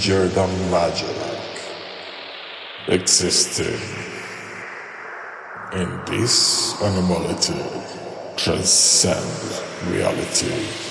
Than magic. Existing in this anomaly transcend. Reality.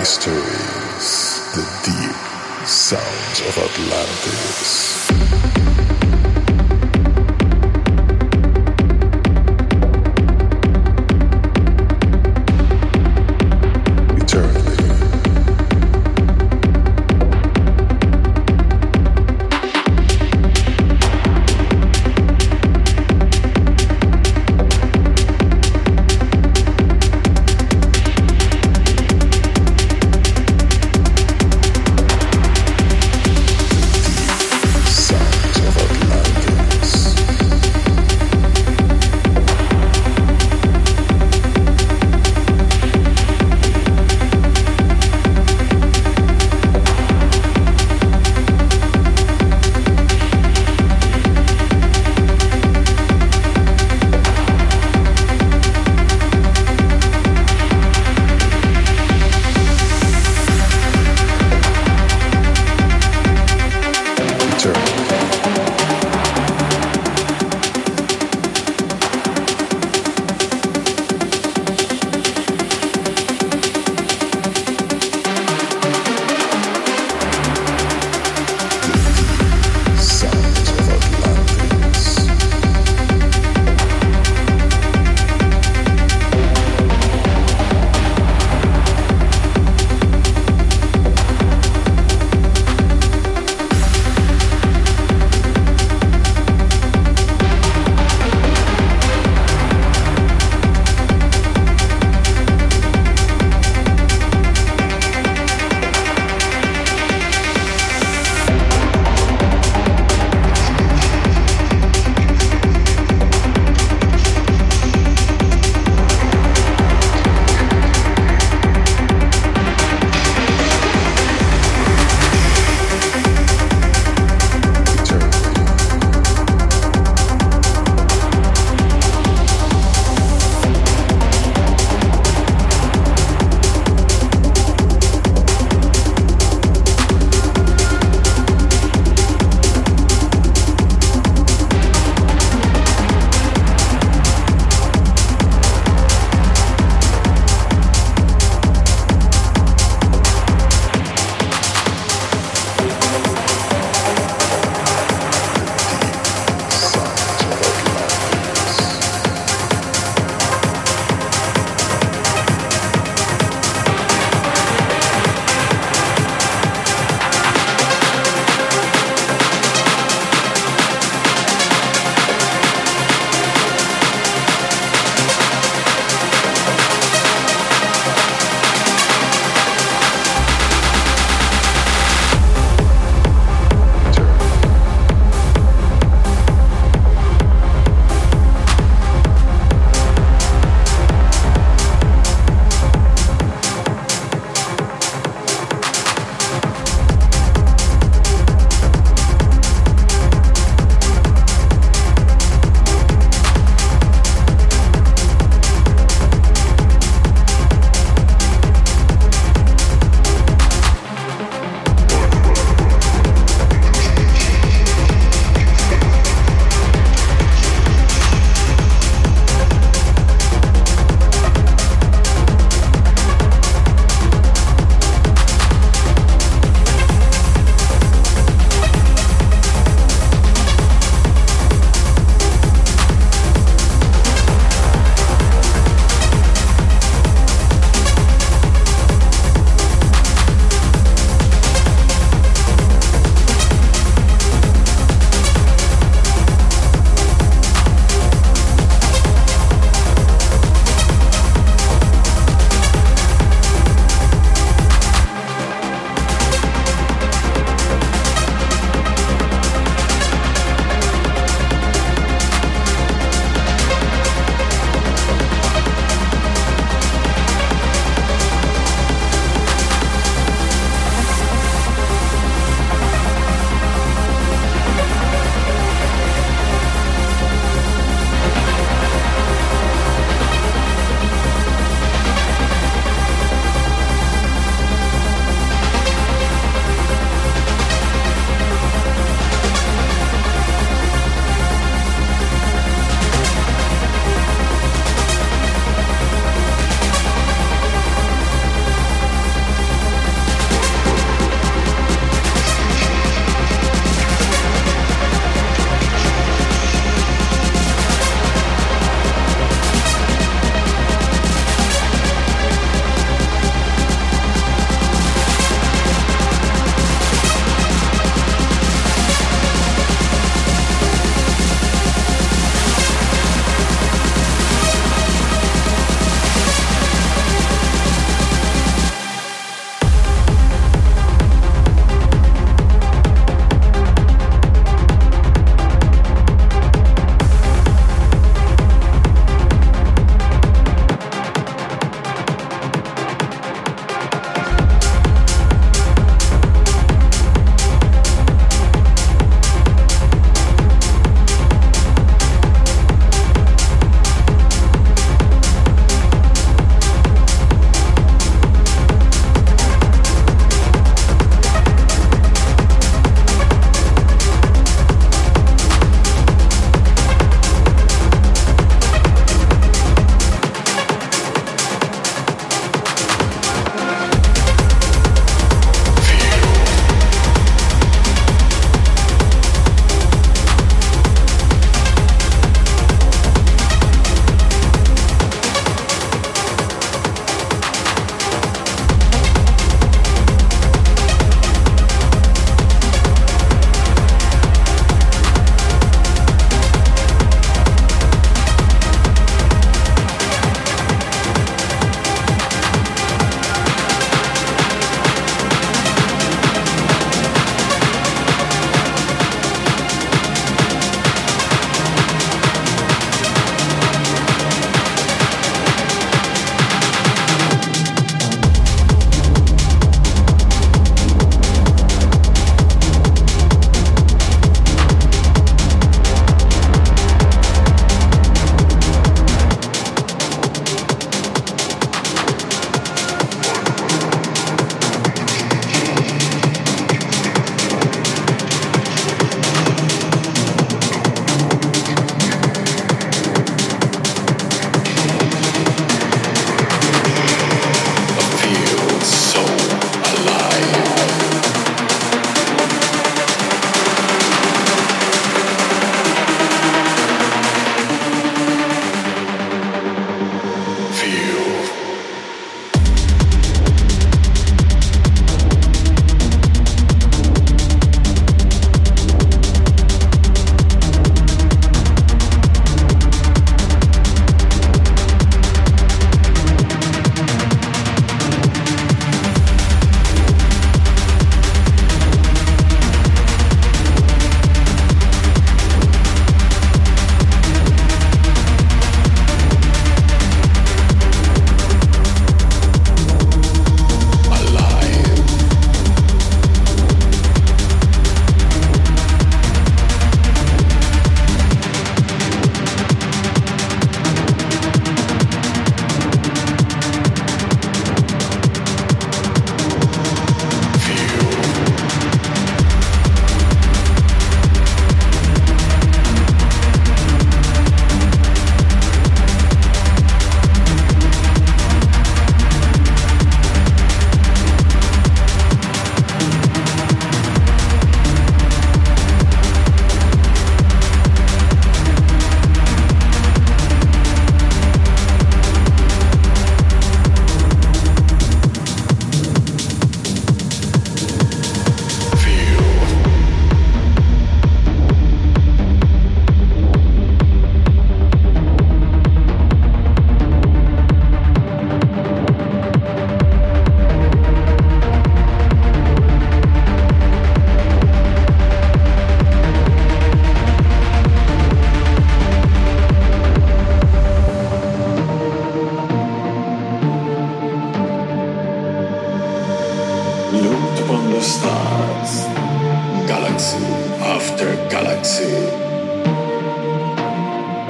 Life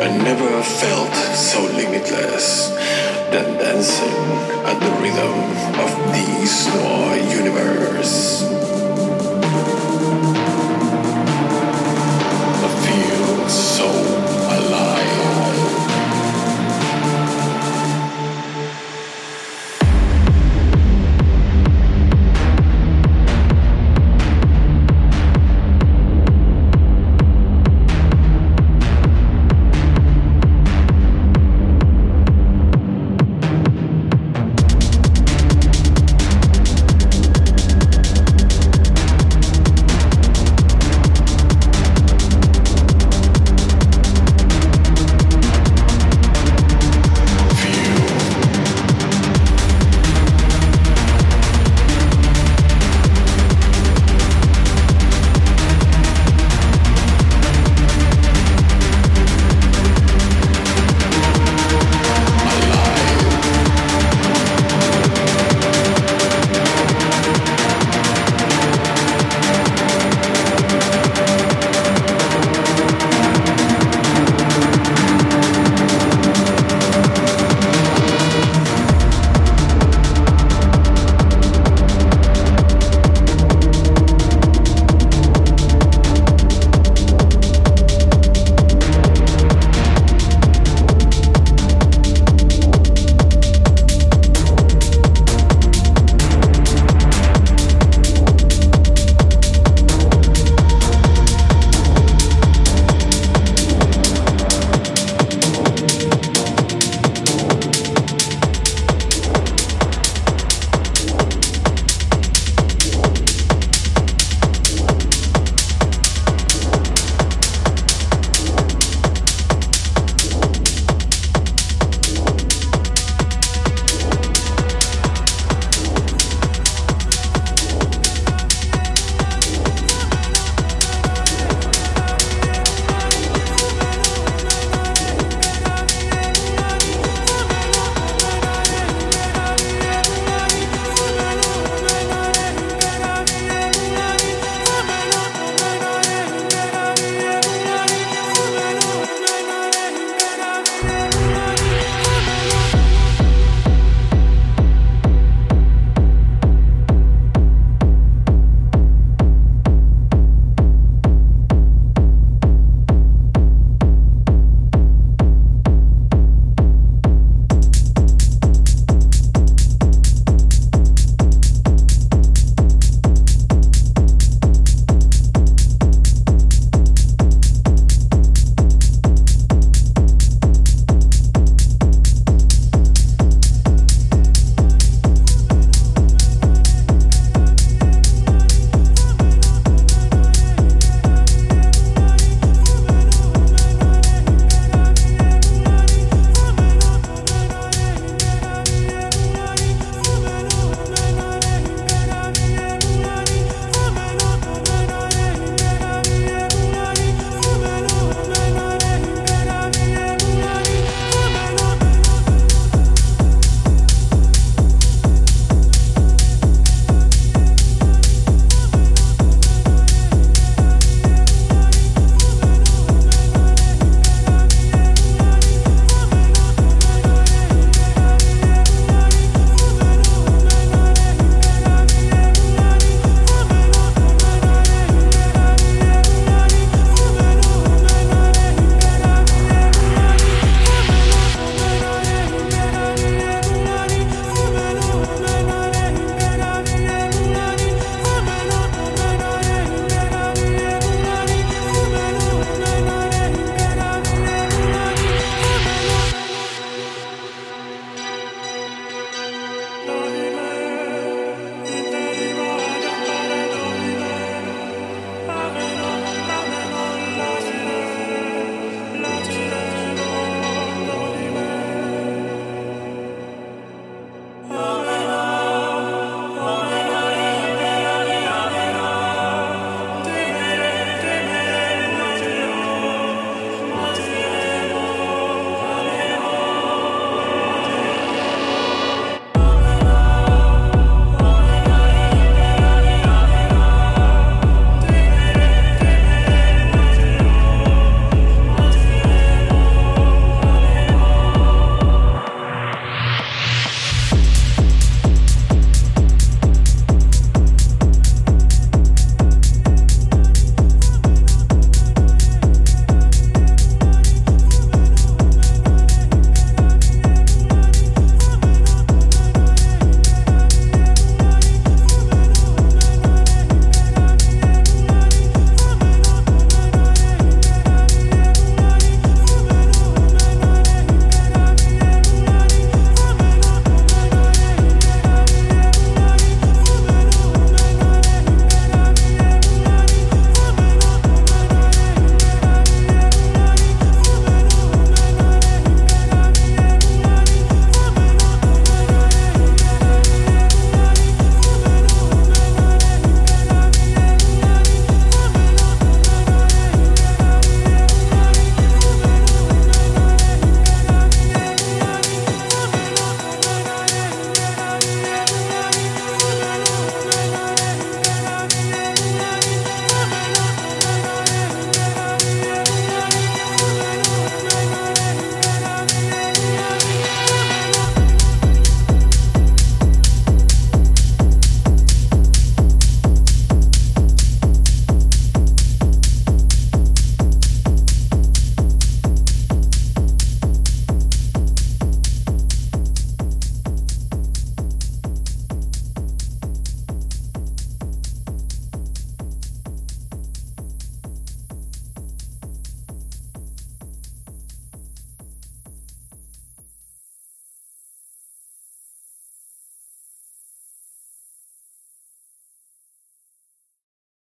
I never felt so limitless than dancing at the rhythm of this noir universe. I feel so